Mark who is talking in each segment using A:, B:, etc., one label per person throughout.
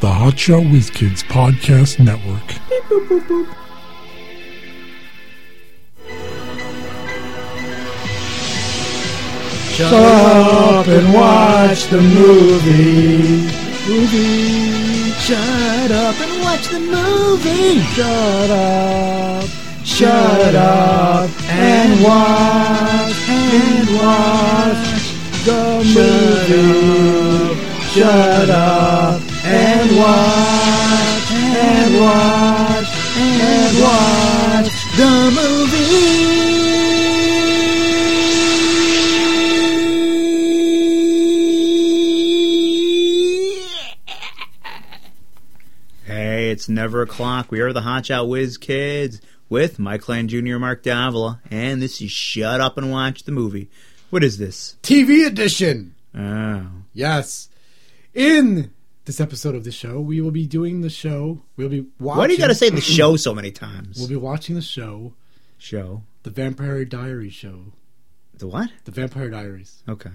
A: the Hotshot Whiz Kids Podcast Network.
B: Shut up and watch the movie. Movie.
C: Shut up and watch the movie.
B: Shut up. Shut up and watch and watch the movie. Shut up and watch and watch and watch
C: The movie.
D: Hey, it's never o'clock. We are the Hotshot Whiz Kids with Mike Lane Jr. Mark Davila, and this is Shut Up and Watch the Movie. What is this?
B: TV edition.
D: Oh.
B: Yes. In this episode of the show, we will be doing the show. We'll be watching.
D: Why do you got to say the show so many times?
B: We'll be watching the show,
D: show.
B: the Vampire Diaries show.
D: The what?
B: The Vampire Diaries.
D: Okay.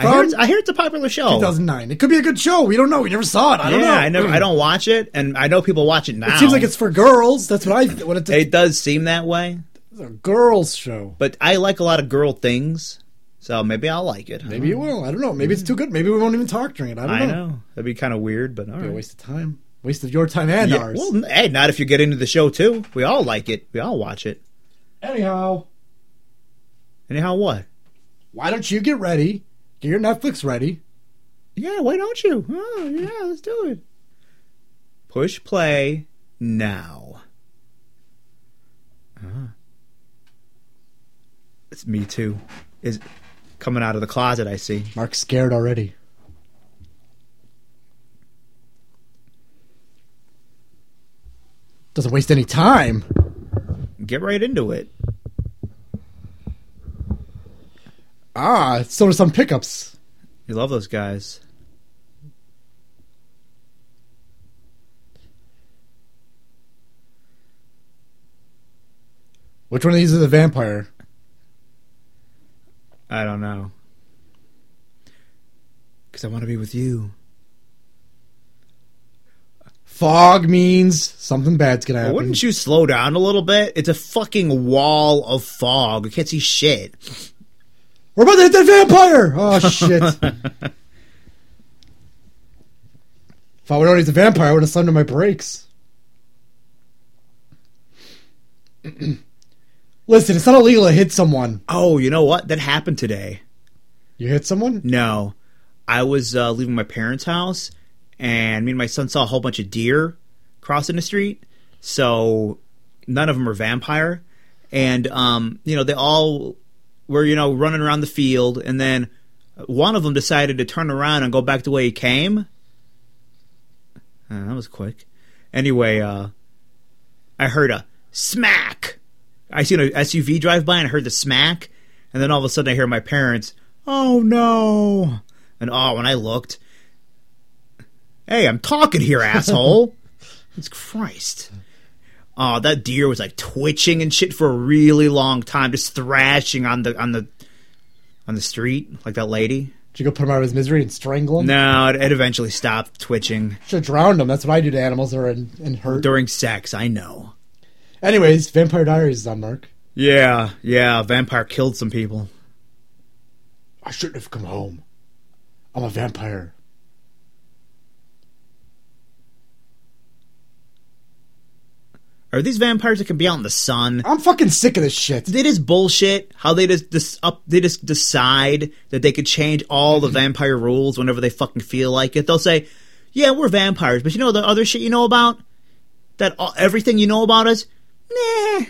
D: I hear, it's, I hear it's a popular show.
B: 2009. It could be a good show. We don't know. We never saw it. I don't
D: yeah,
B: know.
D: I never. I don't watch it, and I know people watch it now.
B: It seems like it's for girls. That's what I. What it's a,
D: It does seem that way,
B: it's a girls show.
D: but I like a lot of girl things, so maybe I'll like it.
B: Maybe you will. I don't know. Maybe it's too good. Maybe we won't even talk during it. I don't
D: I
B: know.
D: know that'd be kind of weird, but all
B: Be a
D: right.
B: waste of time. Waste of your time and
D: Yeah,
B: ours.
D: well, hey, not if you get into the show too. We all like it. We all watch it.
B: Anyhow,
D: Anyhow, what?
B: why don't you get ready? Get your Netflix ready.
D: Yeah, why don't you? Oh, yeah, let's do it. Push play now. Ah. It's me too. Is coming out of the closet. I see.
B: Mark's scared already. Doesn't waste any time.
D: Get right into it.
B: Ah, so do some pickups.
D: You love those guys.
B: Which one of these is a vampire?
D: I don't know. Because I want to be with you.
B: Fog means something bad's gonna
D: Well,
B: happen.
D: wouldn't you slow down a little bit? It's a fucking wall of fog. You can't see shit.
B: We're about to hit that vampire! Oh shit! if I would known he's a vampire, I would have slammed on my brakes. Listen, it's not illegal to hit someone.
D: Oh, you know what? That happened today.
B: You hit someone?
D: No. I was uh, leaving my parents' house, and me and my son saw a whole bunch of deer crossing the street. So none of them are vampire, and um, you know they all were you know running around the field, and then one of them decided to turn around and go back the way he came. Uh, that was quick. Anyway, uh, I heard a smack. I seen a SUV drive by and I heard the smack, and then all of a sudden I hear my parents, "Oh no!" And oh, when I looked, hey, I'm talking here, asshole. it's Christ. Oh, that deer was like twitching and shit for a really long time, just thrashing on the on the on the street like that lady.
B: Did you go put him out of his misery and strangle him?
D: No, it, it eventually stopped twitching
B: Should have drowned him. That's what I do to animals that are in, in hurt.
D: during sex. I know.
B: Anyways, Vampire Diaries is on Mark.
D: Yeah, yeah. Vampire killed some people.
B: I shouldn't have come home. I'm a vampire.
D: Are these vampires that can be out in the sun?
B: I'm fucking sick of this shit.
D: It is bullshit how they just dis- up they just decide that they could change all the vampire rules whenever they fucking feel like it. They'll say, "Yeah, we're vampires," but you know the other shit you know about that all, everything you know about us, nah.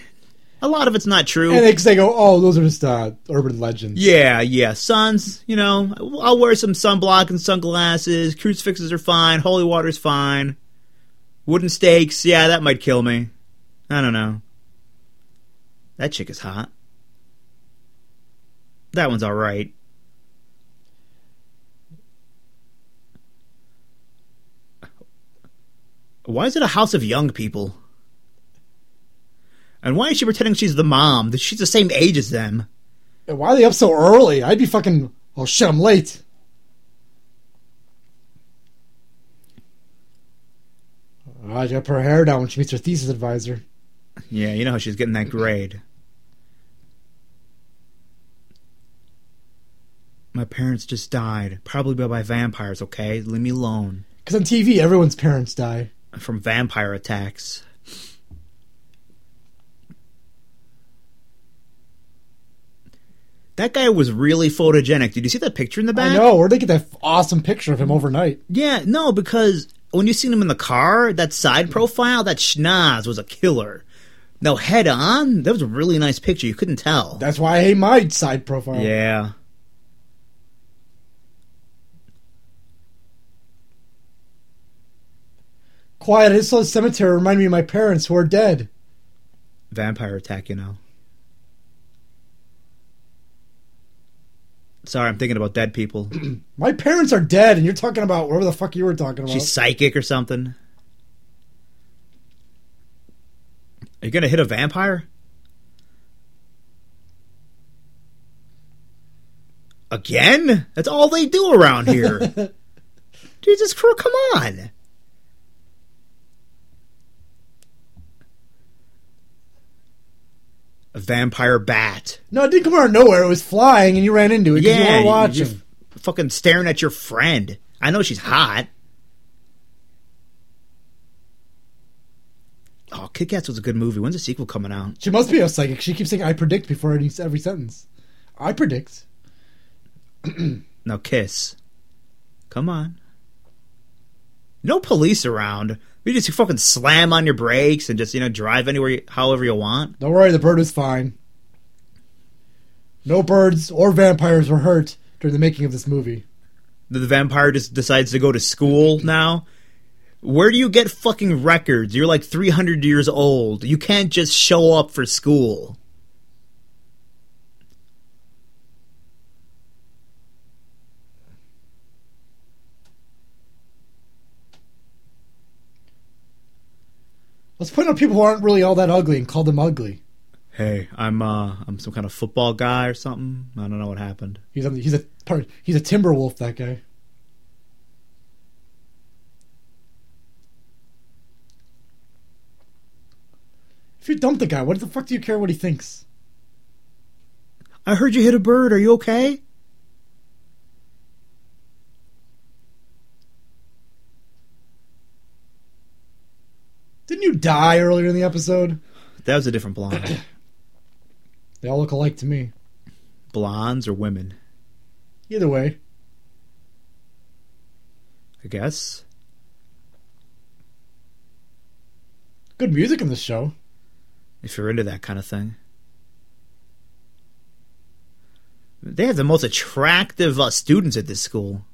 D: A lot of it's not true.
B: And they, they go, oh, those are just uh, urban legends.
D: yeah, yeah. Suns, you know, I'll wear some sunblock and sunglasses. Crucifixes are fine. Holy water's fine. Wooden stakes, yeah, that might kill me. I don't know. That chick is hot. That one's alright. Why is it a house of young people? And why is she pretending she's the mom? That she's the same age as them.
B: And Why are they up so early? I'd be fucking. Oh shit, I'm late. Oh, she got her hair down when she meets her thesis advisor.
D: Yeah, you know how she's getting that grade. My parents just died, probably by vampires. Okay, leave me alone.
B: Because on TV, everyone's parents die.
D: From vampire attacks. That guy was really photogenic. Did you see that picture in the back?
B: I know. Where'd they get that awesome picture of him overnight?
D: Yeah, no, because when you seen him in the car, that side profile, that schnoz was a killer. No, head on, that was a really nice picture. You couldn't tell.
B: That's why I hate my side profile.
D: yeah.
B: Quiet. I just saw the cemetery remind me of my parents who are dead.
D: Vampire attack, you know. Sorry, I'm thinking about dead people.
B: My parents are dead, and you're talking about whatever the fuck you were talking about.
D: She's psychic or something. Are you gonna hit a vampire? Again? That's all they do around here. Jesus Christ, come on. A vampire bat.
B: no, it didn't come out of nowhere. It was flying, and you ran into it because you
D: Yeah, you-
B: watching.
D: you're fucking staring at your friend. I know she's hot. Oh, Kit Kats was a good movie. When's the sequel coming out?
B: She must be a psychic. She keeps saying, "I predict" before any, every sentence. I predict.
D: Now kiss. Come on. No police around. You just fucking slam on your brakes and just you know drive anywhere, you, however you want.
B: Don't worry, the bird was fine. No birds or vampires were hurt during the making of this movie.
D: The, the vampire just decides to go to school now. Where do you get fucking records? You're like 300 years old. You can't just show up for school.
B: Let's point out people who aren't really all that ugly and call them ugly.
D: Hey, I'm uh I'm some kind of football guy or something. I don't know what happened.
B: He's a, he's a part. He's a timber wolf. That guy. If you dump the guy, what the fuck do you care what he thinks?
D: I heard you hit a bird. Are you okay?
B: Die earlier in the episode?
D: That was a different blonde.
B: They all look alike to me.
D: Blondes or women?
B: Either way,
D: I guess.
B: good music in this show.
D: If you're into that kind of thing. They have the most attractive uh, students at this school.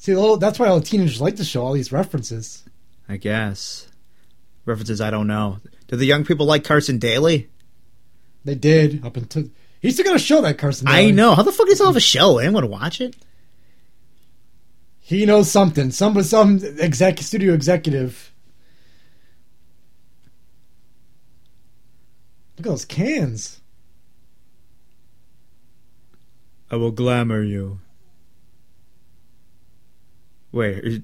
B: See, that's why all teenagers like to show all these references.
D: I guess. References I don't know. Do the young people like Carson Daly?
B: They did up until he's still got a show that Carson. Daly.
D: I know. How the fuck does he have a show? Anyone watch it?
B: He knows something. Some some exec studio executive. Look at those cans.
D: I will glamour you. Wait,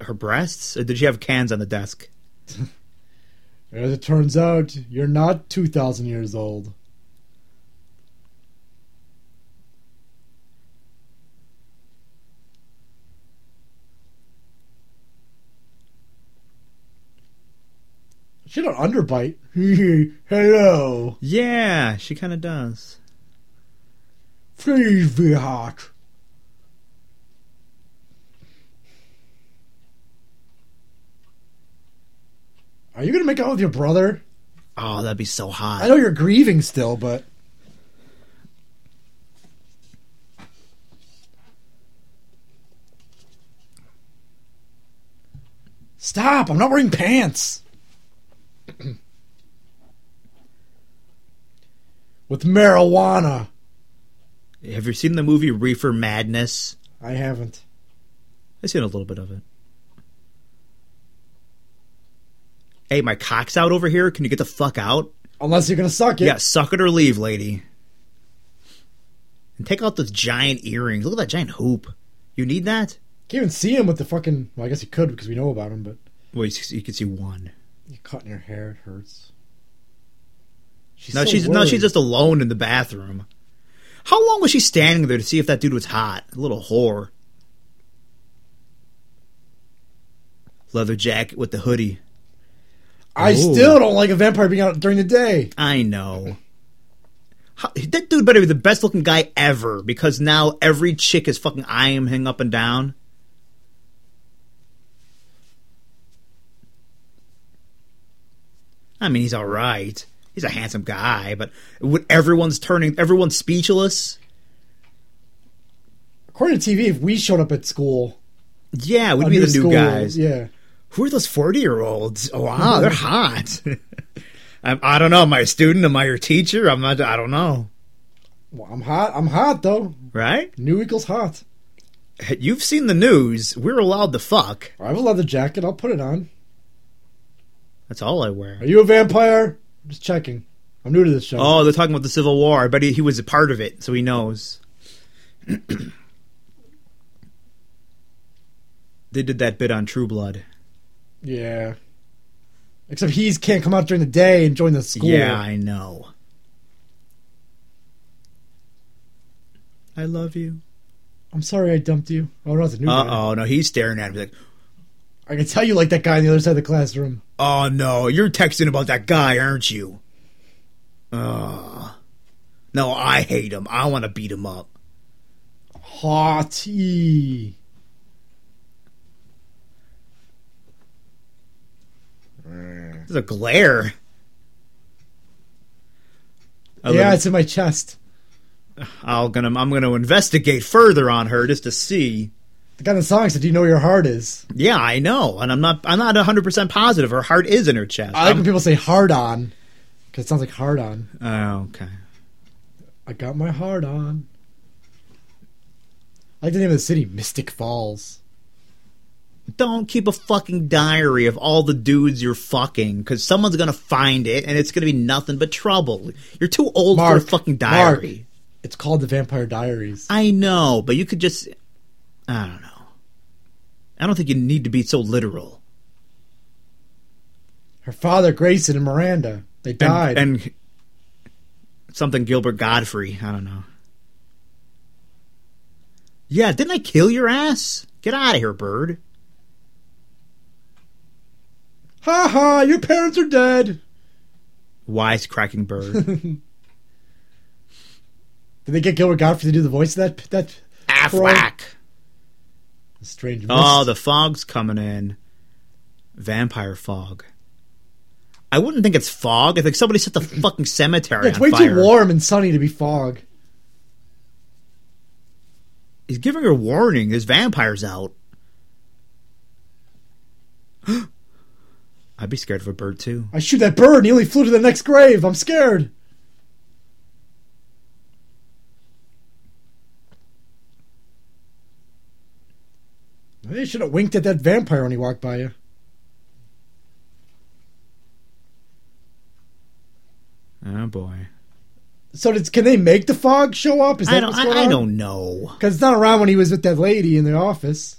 D: her breasts? Or did she have cans on the desk?
B: As it turns out, you're not two thousand years old. She don't underbite. Hello.
D: Yeah, she kind of does.
B: Please be hot. Are you gonna make out with your brother?
D: Oh, that'd be so hot.
B: I know you're grieving still, but stop! I'm not wearing pants. With marijuana,
D: Have you seen the movie Reefer Madness?
B: I haven't.
D: I've seen a little bit of it. Hey, my cock's out over here. Can you get the fuck out?
B: Unless you're gonna suck it.
D: Yeah, suck it or leave, lady. And take out those giant earrings. Look at that giant hoop. You need that?
B: Can't even see him with the fucking. Well, I guess you could because we know about him, but
D: Well, you, you can see one.
B: you're caught in your hair. It hurts. She's
D: No,
B: so
D: she's no, she's just alone in the bathroom. How long was she standing there to see if that dude was hot? A little whore. Leather jacket with the hoodie.
B: I
D: Ooh.
B: still don't like a vampire being out during the day.
D: I know. How, that dude better be the best looking guy ever because now every chick is fucking eyeing him up and down. I mean, he's all right. He's a handsome guy, but when everyone's turning, everyone's speechless.
B: According to TV, if we showed up at school,
D: Yeah, we'd be the new
B: school,
D: guys.
B: Yeah.
D: Who are those forty-year-olds? Oh, wow, they're hot. I, I don't know. Am I a student? Am I your teacher? I'm not. I don't know.
B: Well, I'm hot. I'm hot though.
D: Right?
B: New equals hot.
D: You've seen the news. We're allowed to fuck.
B: I have a leather jacket. I'll put it on.
D: That's all I wear.
B: Are you a vampire? I'm just checking. I'm new to this show.
D: Oh, they're talking about the Civil War. I bet he, he was a part of it, so he knows. they did that bit on True Blood.
B: Yeah. Except he can't come out during the day and join the school.
D: Yeah, I know. I love you.
B: I'm sorry I dumped you. Oh, no, it's a new
D: Uh
B: guy.
D: oh, no, he's staring at me like,
B: I can tell you like that guy on the other side of the classroom.
D: oh no, you're texting about that guy, aren't you? Uh, no, I hate him. I want to beat him up.
B: Haughty.
D: There's a glare. I
B: yeah,
D: live-
B: it's in my chest.
D: I'll gonna I'm gonna investigate further on her just to see.
B: The guy in the song said, "Do you know where your heart is?"
D: Yeah, I know, and I'm not I'm not 100 percent positive. Her heart is in her chest.
B: I like when
D: I'm-
B: people say "hard on" because it sounds like "hard on."
D: oh, okay.
B: I got my heart on. I like the name of the city, Mystic Falls.
D: Don't keep a fucking diary of all the dudes you're fucking, because someone's gonna find it, and it's gonna be nothing but trouble. You're too old
B: Mark,
D: for a fucking diary.
B: It's called the Vampire Diaries.
D: I know, but you could just I don't know. I don't think you need to be so literal.
B: Her father, Grayson, and Miranda, they
D: And-
B: died.
D: and something Gilbert Gottfried. I don't know. Yeah, didn't I kill your ass? Get out of here, bird.
B: Ha ha! Your parents are dead.
D: Wise cracking bird.
B: Did they get Gilbert Gottfried to do the voice of that that
D: Aflac.
B: strange?
D: Oh, the fog's coming in. Vampire fog. I wouldn't think it's fog. I think somebody set the fucking cemetery
B: Yeah, it's way
D: fire.
B: too warm and sunny to be fog.
D: He's giving her warning. There's vampires out. I'd be scared of a bird too.
B: I shoot that bird only flew to the next grave. I'm scared. They should have winked at that vampire when he walked by you.
D: Oh boy.
B: So did, can they make the fog show up? Is that
D: I don't.
B: what's going
D: I, I
B: on?
D: don't know.
B: Because it's not around when he was with that lady in the office.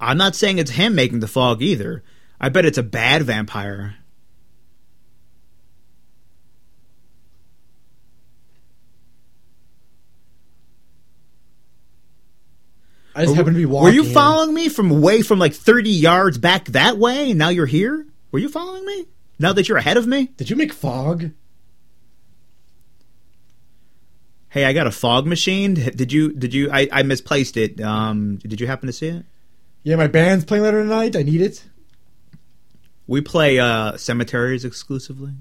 D: I'm not saying it's him making the fog either. I bet it's a bad vampire.
B: I just happened to be walking.
D: Were you following me from way from like 30 yards back that way? And now you're here? Were you following me? Now that you're ahead of me?
B: Did you make fog?
D: Hey, I got a fog machine. Did you? Did you? I, I misplaced it. Um, did you happen to see it?
B: Yeah, my band's playing later tonight. I need it.
D: We play uh, cemeteries exclusively.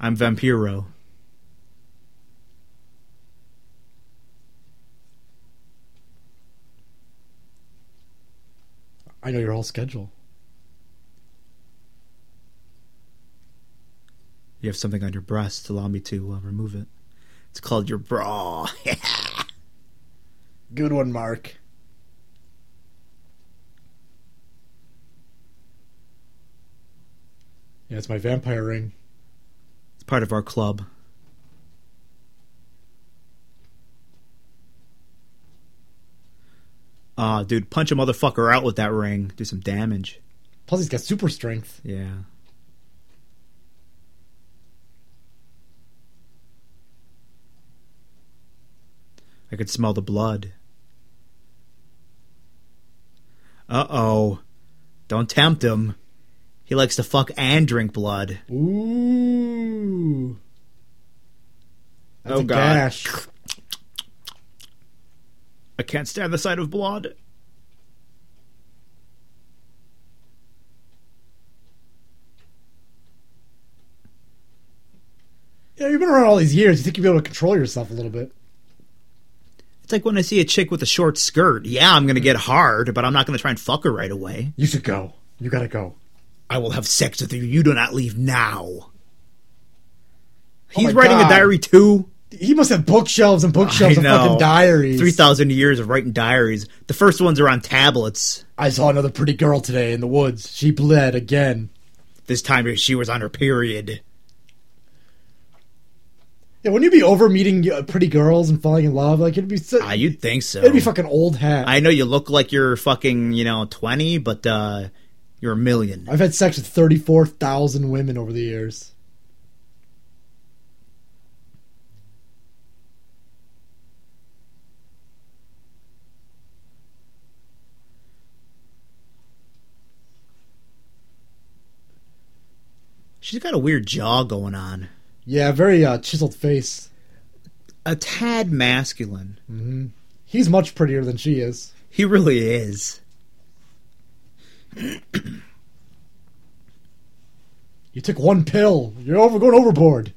D: I'm Vampiro.
B: I know your whole schedule.
D: You have something on your breast. Allow me to uh, remove it. It's called your bra.
B: Good one, Mark. Yeah, it's my vampire ring.
D: It's part of our club. Ah, dude, punch a motherfucker out with that ring. Do some damage.
B: Plus, he's got super strength.
D: Yeah. I could smell the blood. Uh oh. Don't tempt him. He likes to fuck and drink blood.
B: Ooh. That's
D: Oh,
B: a
D: God.
B: gash.
D: I can't stand the sight of blood.
B: Yeah, you've been around all these years. You think you'd be able to control yourself a little bit.
D: It's like when I see a chick with a short skirt. Yeah, I'm gonna get hard, but I'm not gonna try and fuck her right away.
B: You should go. You gotta go.
D: I will have sex with you. You do not leave now.
B: Oh
D: He's
B: my
D: writing
B: God.
D: a diary too.
B: He must have bookshelves and bookshelves of fucking diaries.
D: Three thousand years of writing diaries. The first ones are on tablets.
B: I saw another pretty girl today in the woods. She bled again.
D: This time she was on her period.
B: Yeah, wouldn't you be over meeting uh, pretty girls and falling in love? Like it'd be so,
D: Ah, you'd think so.
B: it'd be fucking old hat.
D: I know you look like you're fucking, you know, twenty, but uh you're a million.
B: I've had sex with thirty four thousand women over the years.
D: She's got a weird jaw going on.
B: Yeah, very uh, chiseled face.
D: A tad masculine.
B: He's much prettier than she is.
D: He really is.
B: You took one pill. You're over going overboard.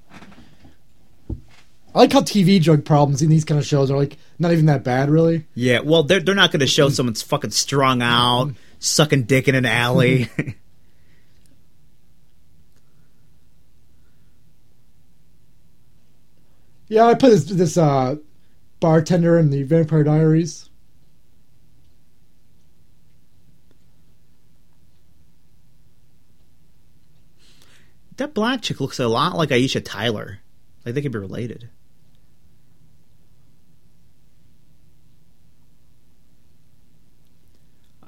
B: I like how TV drug problems in these kind of shows are like not even that bad, really.
D: Yeah, well, they're they're not going to show someone's fucking strung out, sucking dick in an alley.
B: Yeah, I play this this uh, bartender in the Vampire Diaries.
D: That black chick looks a lot like Aisha Tyler. Like they could be related.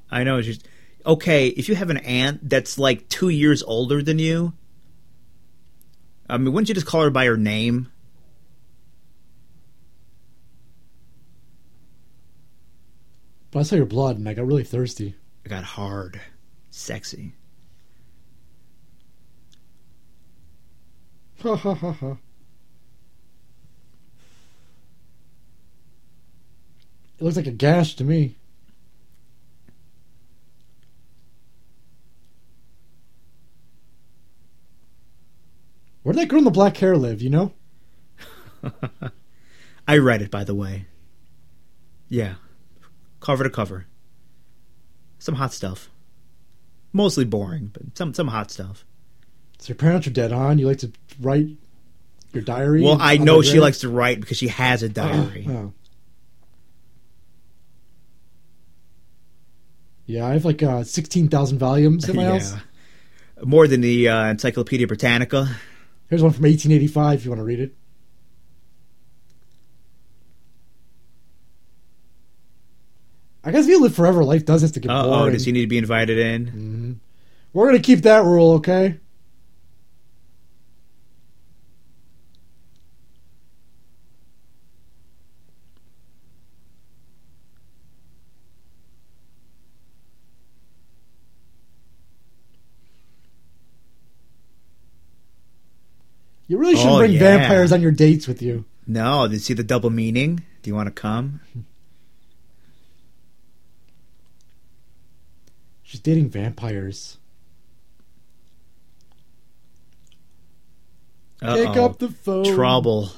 D: I know. It's just okay. If you have an aunt that's like two years older than you, I mean, wouldn't you just call her by her name?
B: But I saw your blood and I got really thirsty.
D: I got hard, sexy.
B: Ha ha ha ha. It looks like a gash to me. Where did that girl in the black hair live, you know?
D: I read it, by the way. Yeah, cover to cover. Some hot stuff. Mostly boring, but some some hot stuff.
B: So your parents are dead, on. You like to write your diary?
D: Well, I know she likes to write because she has a diary.
B: Oh. Yeah, I have like uh, 16,000 volumes in my house.
D: More than the uh, Encyclopedia Britannica.
B: Here's one from 1885 if you want to read it. I guess if you live forever, life does have to get
D: Oh,
B: boring.
D: does he need to be invited in?
B: We're going to keep that rule, okay? Bring
D: yeah.
B: vampires on your dates with you.
D: No, did you see the double meaning? Do you want to come?
B: She's dating vampires. Pick
D: Uh-oh.
B: up the phone.
D: Trouble.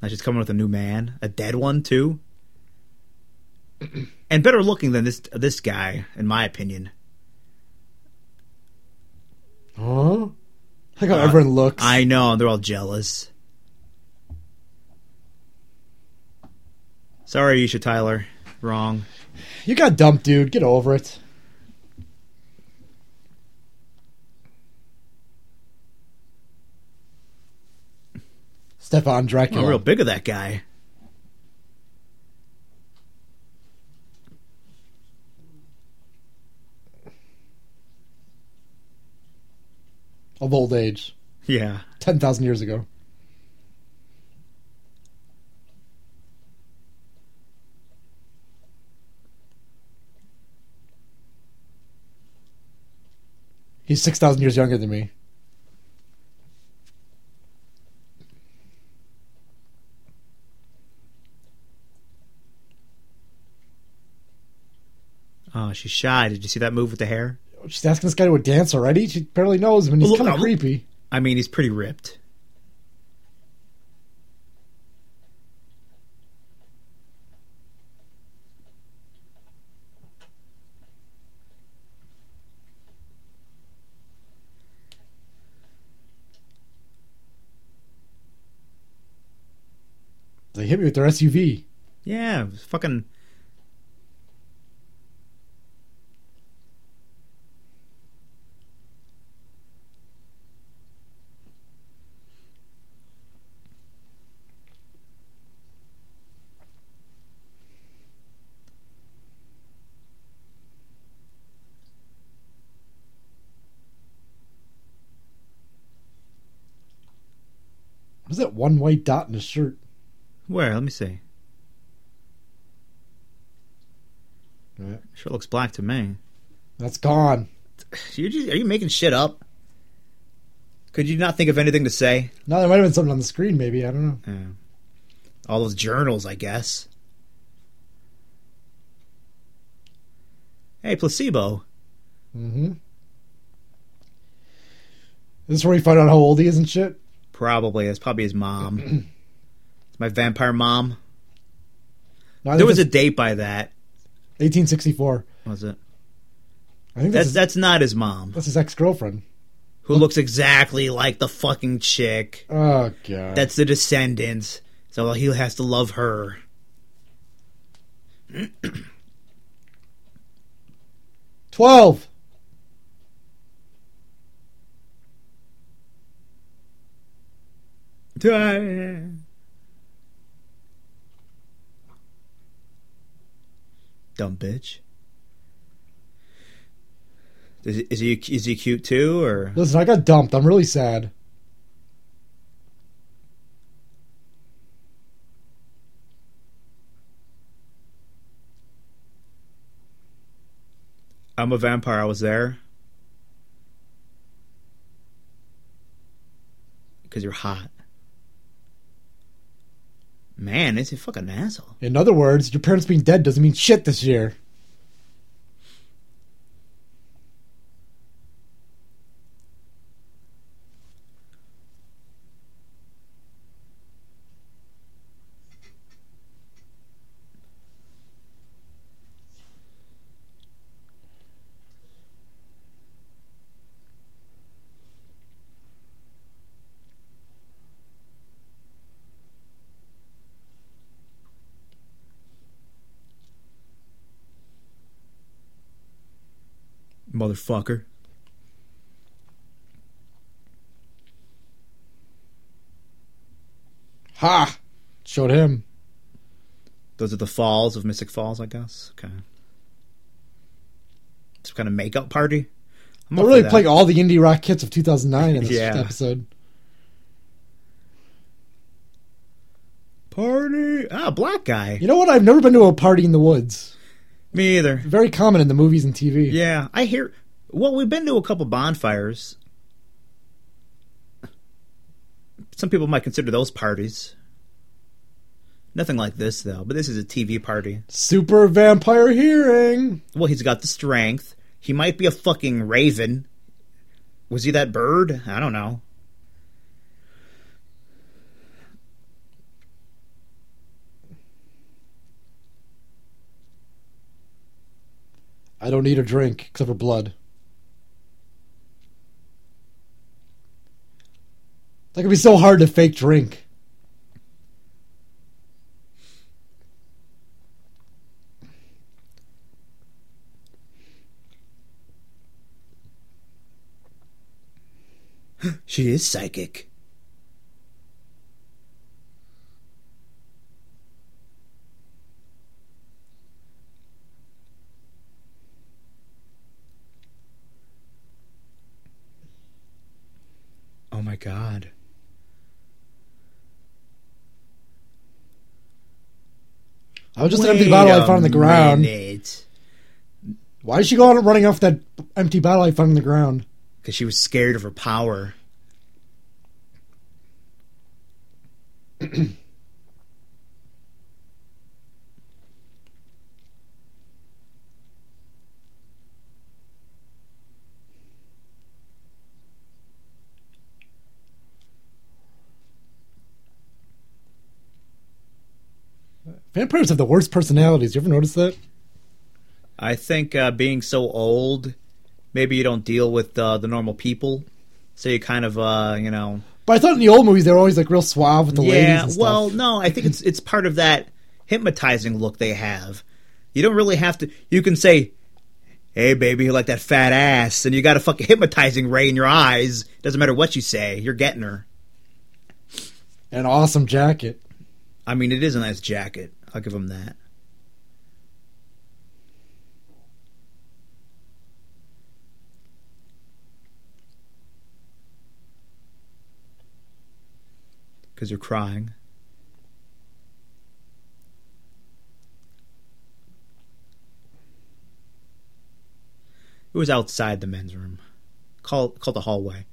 D: Now she's coming with a new man, a dead one too, and better looking than this this guy, in my opinion.
B: Huh? Like how uh, everyone looks.
D: I know they're all jealous. Sorry, Aisha Tyler. Wrong.
B: You got dumped, dude. Get over it. Stefan Dracula.
D: I'm real big of that guy.
B: Of old age,
D: Yeah.
B: ten thousand years ago. He's six thousand years younger than me.
D: Oh, she's shy. Did you see that move with the hair?
B: She's asking this guy to a dance already. She barely knows him, and he's
D: Look,
B: kind of creepy.
D: I mean, he's pretty ripped.
B: They hit me with their SUV.
D: Yeah, fucking.
B: One white dot in his shirt?
D: Where? Let me see.
B: Yeah.
D: Sure looks black to me.
B: That's gone.
D: You just, are you making shit up? Could you not think of anything to say?
B: No, there might have been something on the screen. Maybe I don't know.
D: Yeah. All those journals, I guess. Hey, placebo.
B: Mm-hmm. This Is this where we find out how old he is and shit?
D: Probably. That's probably his mom. it's my vampire mom.
B: No,
D: There was a date by that.
B: 1864.
D: Was it?
B: I think
D: That's
B: that's
D: that's not his mom.
B: that's his ex girlfriend.
D: Who looks exactly like the fucking chick.
B: Oh god.
D: That's the descendants. So he has to love her.
B: twelve.
D: Dumb bitch. Is he, is he is he cute too, or
B: Listen, I got dumped. I'm really sad.
D: I'm a vampire. I was there because you're hot. Man, is he fucking asshole?
B: In other words, your parents being dead doesn't mean shit this year.
D: Motherfucker.
B: Ha! Showed him.
D: Those are the falls of Mystic Falls, I guess. Okay. Some kind of makeup party. I'm
B: They're really
D: that.
B: playing all the indie rock hits of 2009 in this
D: Yeah.
B: episode.
D: party. Ah, black guy.
B: You know what? I've never been to a party in the woods.
D: Me either.
B: Very common in the movies and TV.
D: Yeah, I hear. Well, we've been to a couple bonfires. Some people might consider those parties. Nothing like this, though. But this is a TV party.
B: Super vampire hearing.
D: Well, he's got the strength. He might be a fucking raven. Was he that bird? I don't know.
B: I don't need a drink except for blood. That could be so hard to fake drink.
D: She is psychic. god.
B: I was just an empty bottle I found on the ground. Why did she go out running off that empty bottle I found on the ground?
D: Because she was scared of her power.
B: Vampires have the worst personalities. You ever notice that?
D: I think uh, being so old, maybe you don't deal with uh, the normal people, so you kind of, uh, you know.
B: But I thought in the old movies they were always like real suave with the ladies.
D: Yeah, well, no, I think it's it's part of that hypnotizing look they have. You don't really have to. You can say, "Hey, baby, you like that fat ass," and you got a fucking hypnotizing ray in your eyes. Doesn't matter what you say, you're getting her.
B: an awesome jacket.
D: I mean, it is a nice jacket. I'll give him that. Because you're crying. It was outside the men's room. Call called the hallway.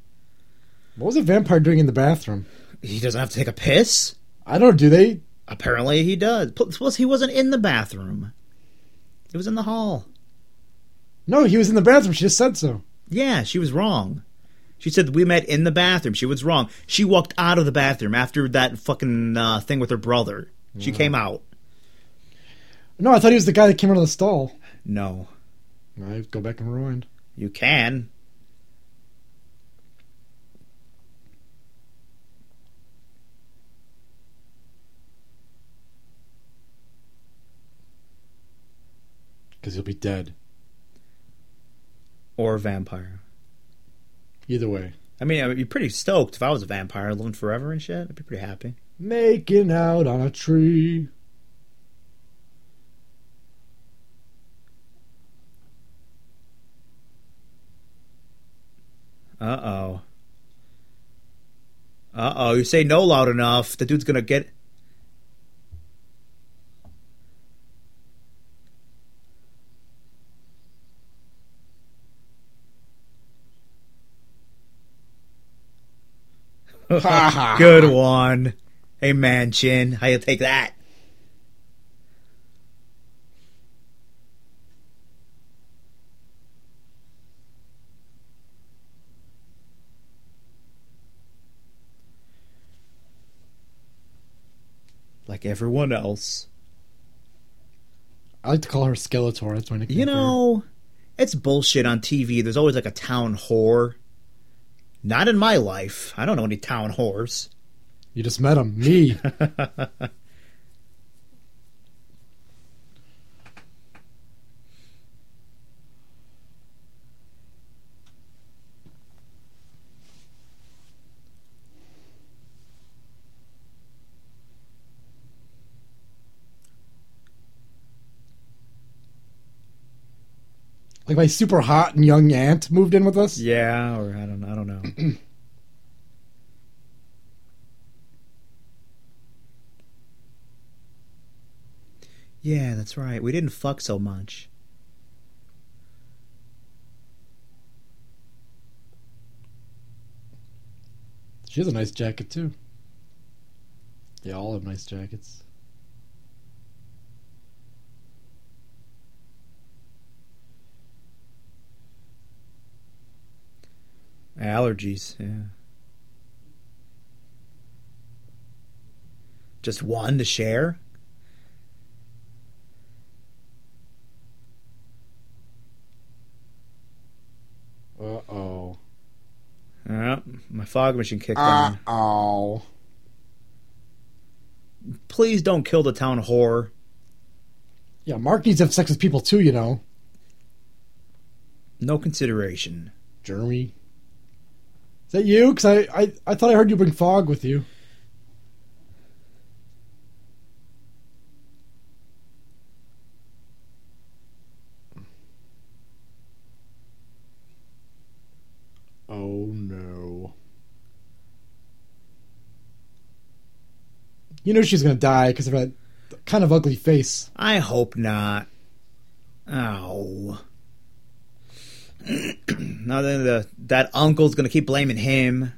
B: What was a vampire doing in the bathroom?
D: He doesn't have to take a piss.
B: I don't. Do they?
D: Apparently he does. Plus, he wasn't in the bathroom. It was in the hall.
B: No, he was in the bathroom. She just said so.
D: Yeah, she was wrong. She said we met in the bathroom. She was wrong. She walked out of the bathroom after that fucking uh, thing with her brother. She came out.
B: No, I thought he was the guy that came out of the stall.
D: No,
B: I go back and rewind.
D: you can.
B: Because he'll be dead.
D: Or a vampire.
B: Either way.
D: I mean, I'd be pretty stoked if I was a vampire living forever and shit. I'd be pretty happy.
B: Making out on a tree.
D: Uh oh. Uh oh. You say no loud enough, the dude's gonna get. Good one. Hey, man, Chin. How you take that? Like everyone else.
B: I like to call her Skeletor. That's my nickname.
D: You know, it's bullshit on TV. There's always like a town whore. Not in my life. I don't know any town whores.
B: you just met him. Me. like my super hot and young aunt moved in with us.
D: Yeah, or I don't I don't know. yeah, that's right. We didn't fuck so much.
B: She has a nice jacket too. They all have nice jackets.
D: Allergies, yeah. Just one to share?
B: Uh oh.
D: Yeah, my fog machine kicked
B: Uh
D: on.
B: oh.
D: Please don't kill the town whore.
B: Yeah, Mark needs to have sex with people too, you know.
D: No consideration.
B: Jeremy. Is that you? Because I, I, I thought I heard you bring fog with you. Oh no. You know she's gonna die because of that kind of ugly face.
D: I hope not. Oh. now then, the that uncle's gonna keep blaming him.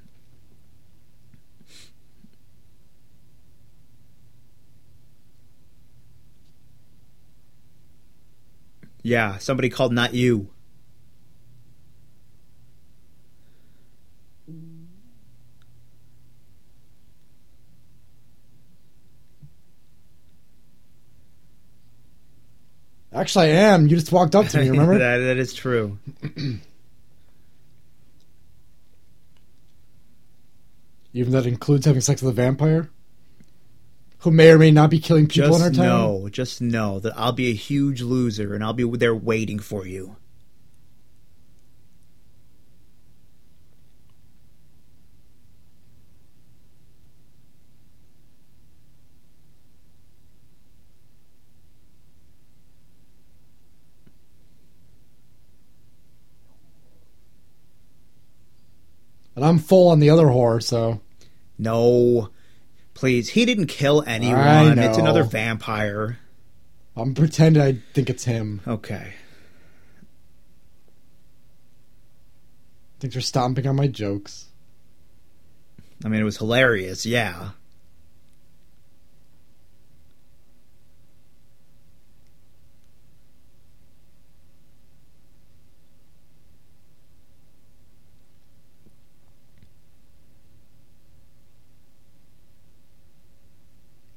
D: Yeah, somebody called not you.
B: Actually, I am. You just walked up to me. Remember?
D: that, that is true.
B: Even that includes having sex with a vampire, who may or may not be killing people in our
D: Just
B: town.
D: know, just know that I'll be a huge loser, and I'll be there waiting for you.
B: And I'm full on the other whore, so
D: No, please. He didn't kill
B: I
D: anyone. It's another vampire.
B: I'm pretending I think it's him.
D: Okay.
B: Thanks for stomping on my jokes.
D: I mean, it was hilarious. Yeah.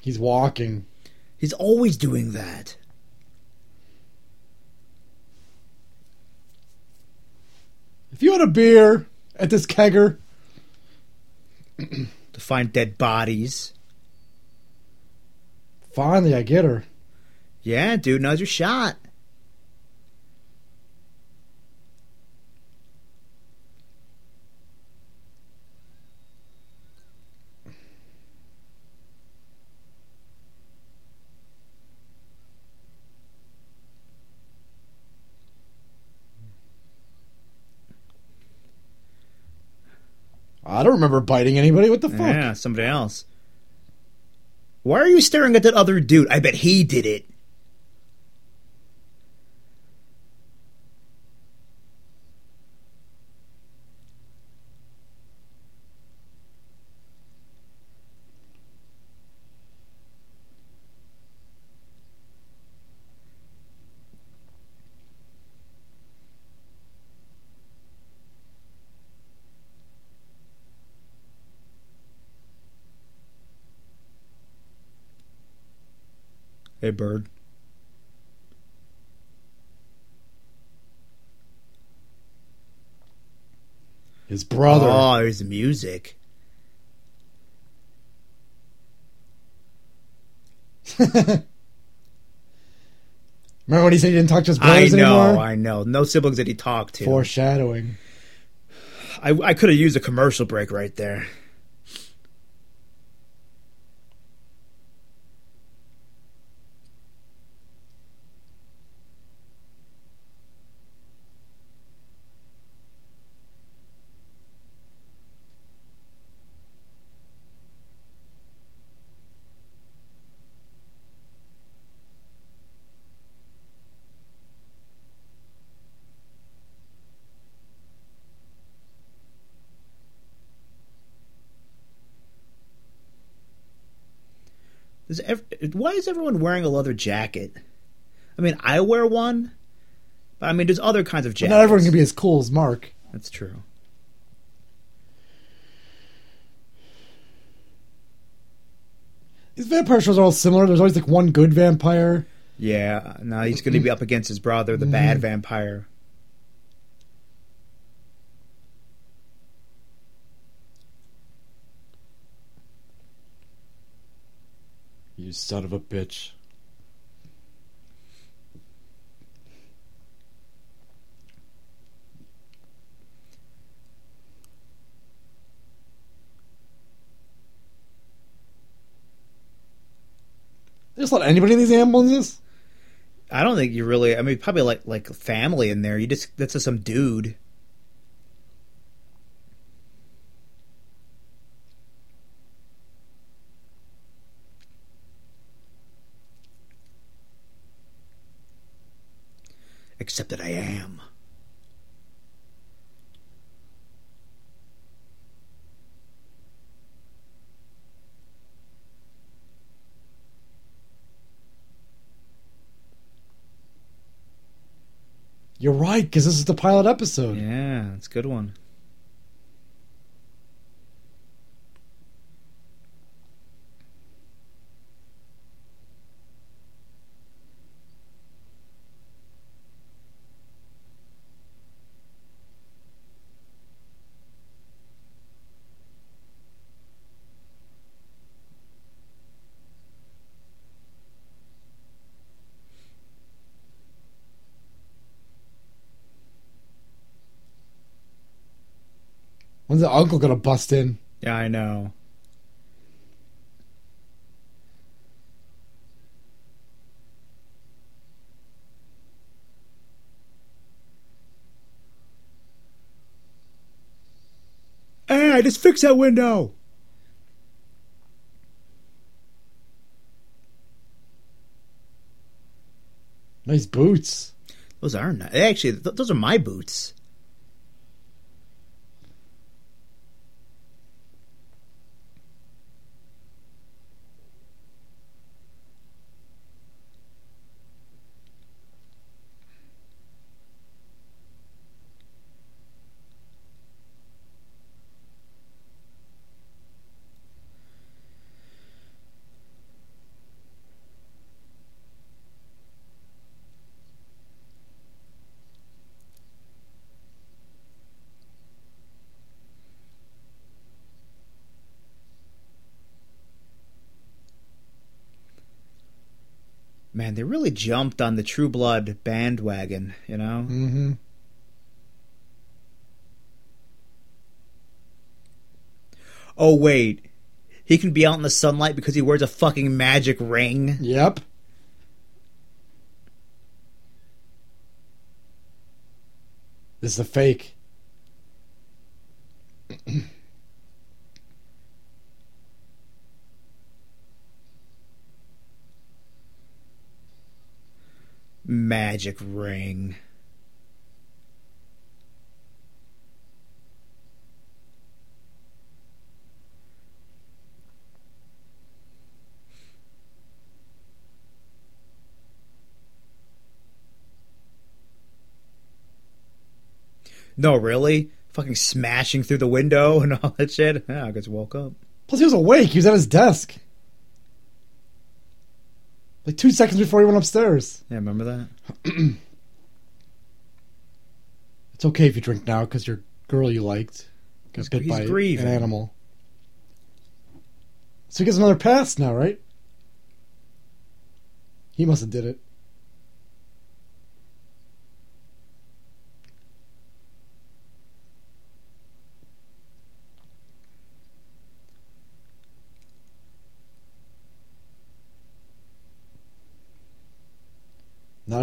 B: He's walking.
D: He's always doing that.
B: If you had a beer at this kegger,
D: To find dead bodies.
B: finally I get her.
D: Yeah, dude, now's your shot.
B: I don't remember biting anybody. What the fuck?
D: Yeah, somebody else. Why are you staring at that other dude? I bet he did it. Hey, bird.
B: His brother.
D: Oh, his music.
B: Remember when he said he didn't talk to his brothers I
D: know,
B: anymore?
D: I know. No siblings that he talked to.
B: Foreshadowing.
D: I, I could have used a commercial break right there. Ev- why is everyone wearing a leather jacket? I mean, I wear one, but I mean, there's other kinds of
B: But
D: jackets.
B: not everyone can be as cool as Mark.
D: That's true.
B: These vampire shows are all similar. There's always like one good vampire.
D: Yeah. Now he's going to be up against his brother, the
B: Mm-hmm.
D: bad vampire.
B: You son of a bitch. They just let anybody in these ambulances?
D: I don't think you really. I mean, probably like like family in there. You just that's just some dude. except that I am.
B: You're right, because this is the pilot episode.
D: Yeah, it's a good one.
B: When's the uncle gonna bust in?
D: Yeah, I know. Hey, I just fix that window.
B: Nice boots.
D: Those are nice. Actually, th- those are my boots. Man, they really jumped on the True Blood bandwagon, you know?
B: Mm-hmm.
D: Oh, wait. He can be out in the sunlight because he wears a fucking magic ring.
B: Yep. This is a fake.
D: Magic ring. No, really? Fucking smashing through the window and all that shit? Yeah, I just woke up.
B: Plus, he was awake. He was at his desk. Like two seconds before he went upstairs.
D: Yeah, remember that?
B: It's okay if you drink now because your girl you liked got
D: He's-
B: bit
D: he's
B: by
D: grieving.
B: an animal. So he gets another pass now, right? He must have did it.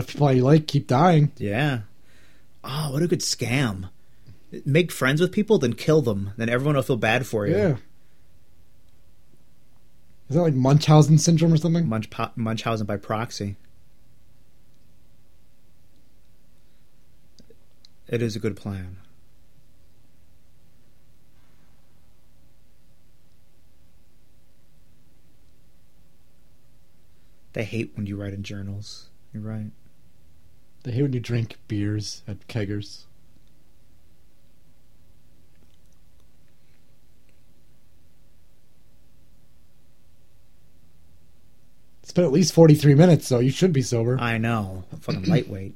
B: People you like keep dying.
D: Yeah. Oh, what a good scam. Make friends with people, then kill them. Then everyone will feel bad for you.
B: Yeah. Is that like Munchausen syndrome or something?
D: Munch, Munchausen by proxy. It is a good plan. They hate when you write in journals. You're right.
B: They hate when you drink beers at keggers. It's been at least 43 minutes, so you should be sober.
D: I know. Fucking lightweight.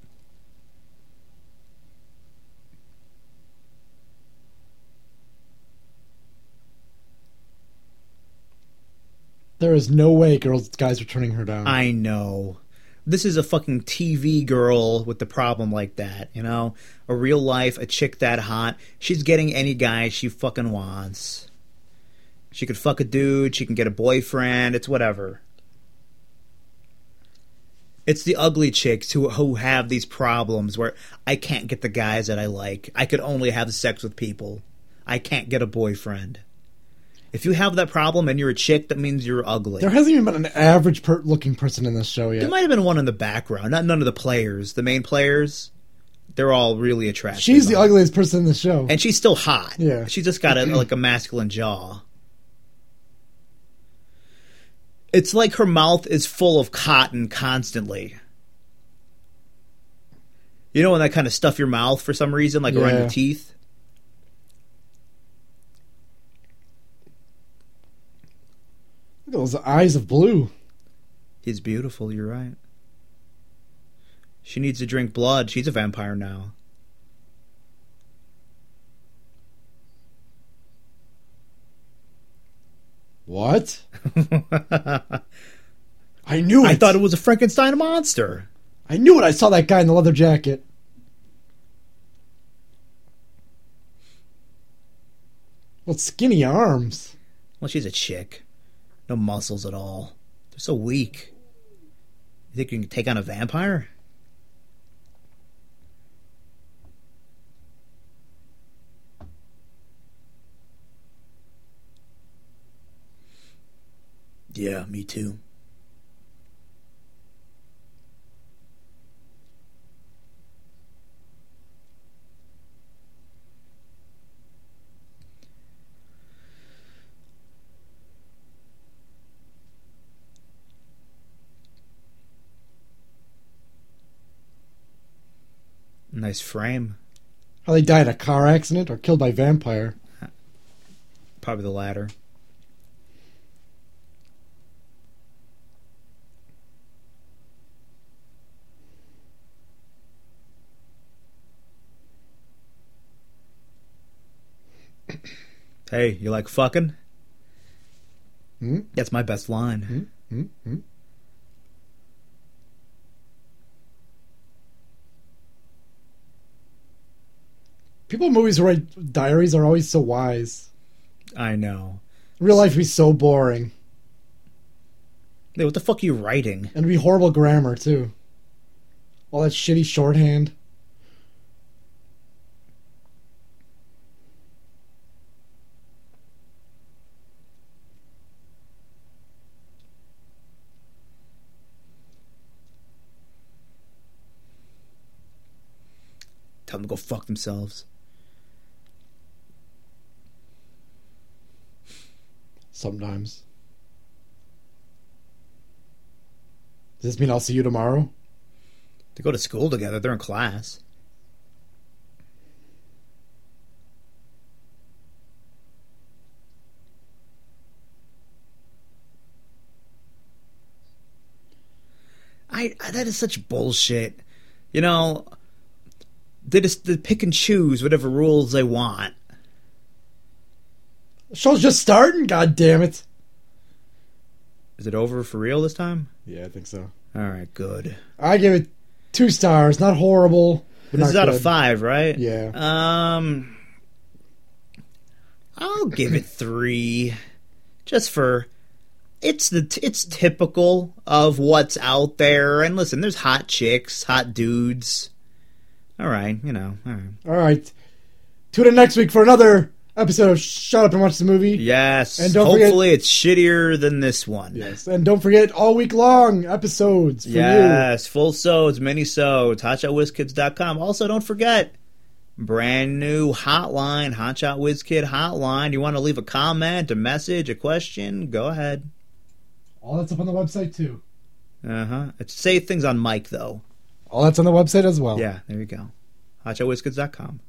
B: There is no way girls guys are turning her down.
D: I know. This is a fucking TV girl with the problem like that, you know? A real life, a chick that hot. She's getting any guy she fucking wants. She could fuck a dude, she can get a boyfriend, it's whatever. It's the ugly chicks who who have these problems where I can't get the guys that I like. I could only have sex with people. I can't get a boyfriend. If you have that problem and you're a chick, that means you're ugly.
B: There hasn't even been an average per- looking person in this show yet.
D: There might have been one in the background, not none of the players. The main players, they're all really attractive.
B: She's the ugliest person in the show.
D: and she's still hot.
B: Yeah.
D: she's just got a, like a masculine jaw. It's like her mouth is full of cotton constantly. You know when that kind of stuff your mouth for some reason, like around your teeth.
B: Look at those eyes of blue.
D: He's beautiful. You're right. She needs to drink blood. She's a vampire now.
B: What? I knew it.
D: I thought it was a Frankenstein monster.
B: I knew it. I saw that guy in the leather jacket. Well, skinny arms.
D: Well, she's a chick. No muscles at all. They're so weak. You think you can take on a vampire? Yeah, me too. Nice frame.
B: How they died in a car accident or killed by vampire.
D: Probably the latter. hey, you like fucking?
B: Hmm?
D: That's my best line.
B: Hmm? Hmm? People in movies who write diaries are always so wise.
D: I know.
B: Real life would be so boring.
D: Hey, what the fuck are you writing?
B: And it'd be horrible grammar, too. All that shitty shorthand.
D: Tell them to go fuck themselves.
B: Sometimes. Does this mean I'll see you tomorrow?
D: They go to school together. They're in class. I, I that is such bullshit. You know, they just they pick and choose whatever rules they want.
B: The show's just starting, god damn it.
D: Is it over for real this time?
B: Yeah, I think so.
D: All right, good.
B: I give it two stars. Not horrible. But
D: This
B: not
D: is out
B: good.
D: of five, right?
B: Yeah.
D: Um, I'll give it three, just for it's the it's typical of what's out there. And listen, there's hot chicks, hot dudes. All right, you know. All right.
B: All right. Tune in next week for another episode of Shut Up and Watch the Movie.
D: Yes.
B: And don't forget-
D: hopefully it's shittier than this one.
B: Yes. And don't forget all week long episodes for you.
D: Yes, full sods, mini sods, hotshotwizkids.com. Also, don't forget, brand new hotline, Hotshot Wiz Kid hotline. You want to leave a comment, a message, a question? Go ahead.
B: All that's up on the website too.
D: Uh huh. Say things on mic, though.
B: All that's on the website as well.
D: Yeah, there you go. HotshotWizKids.com.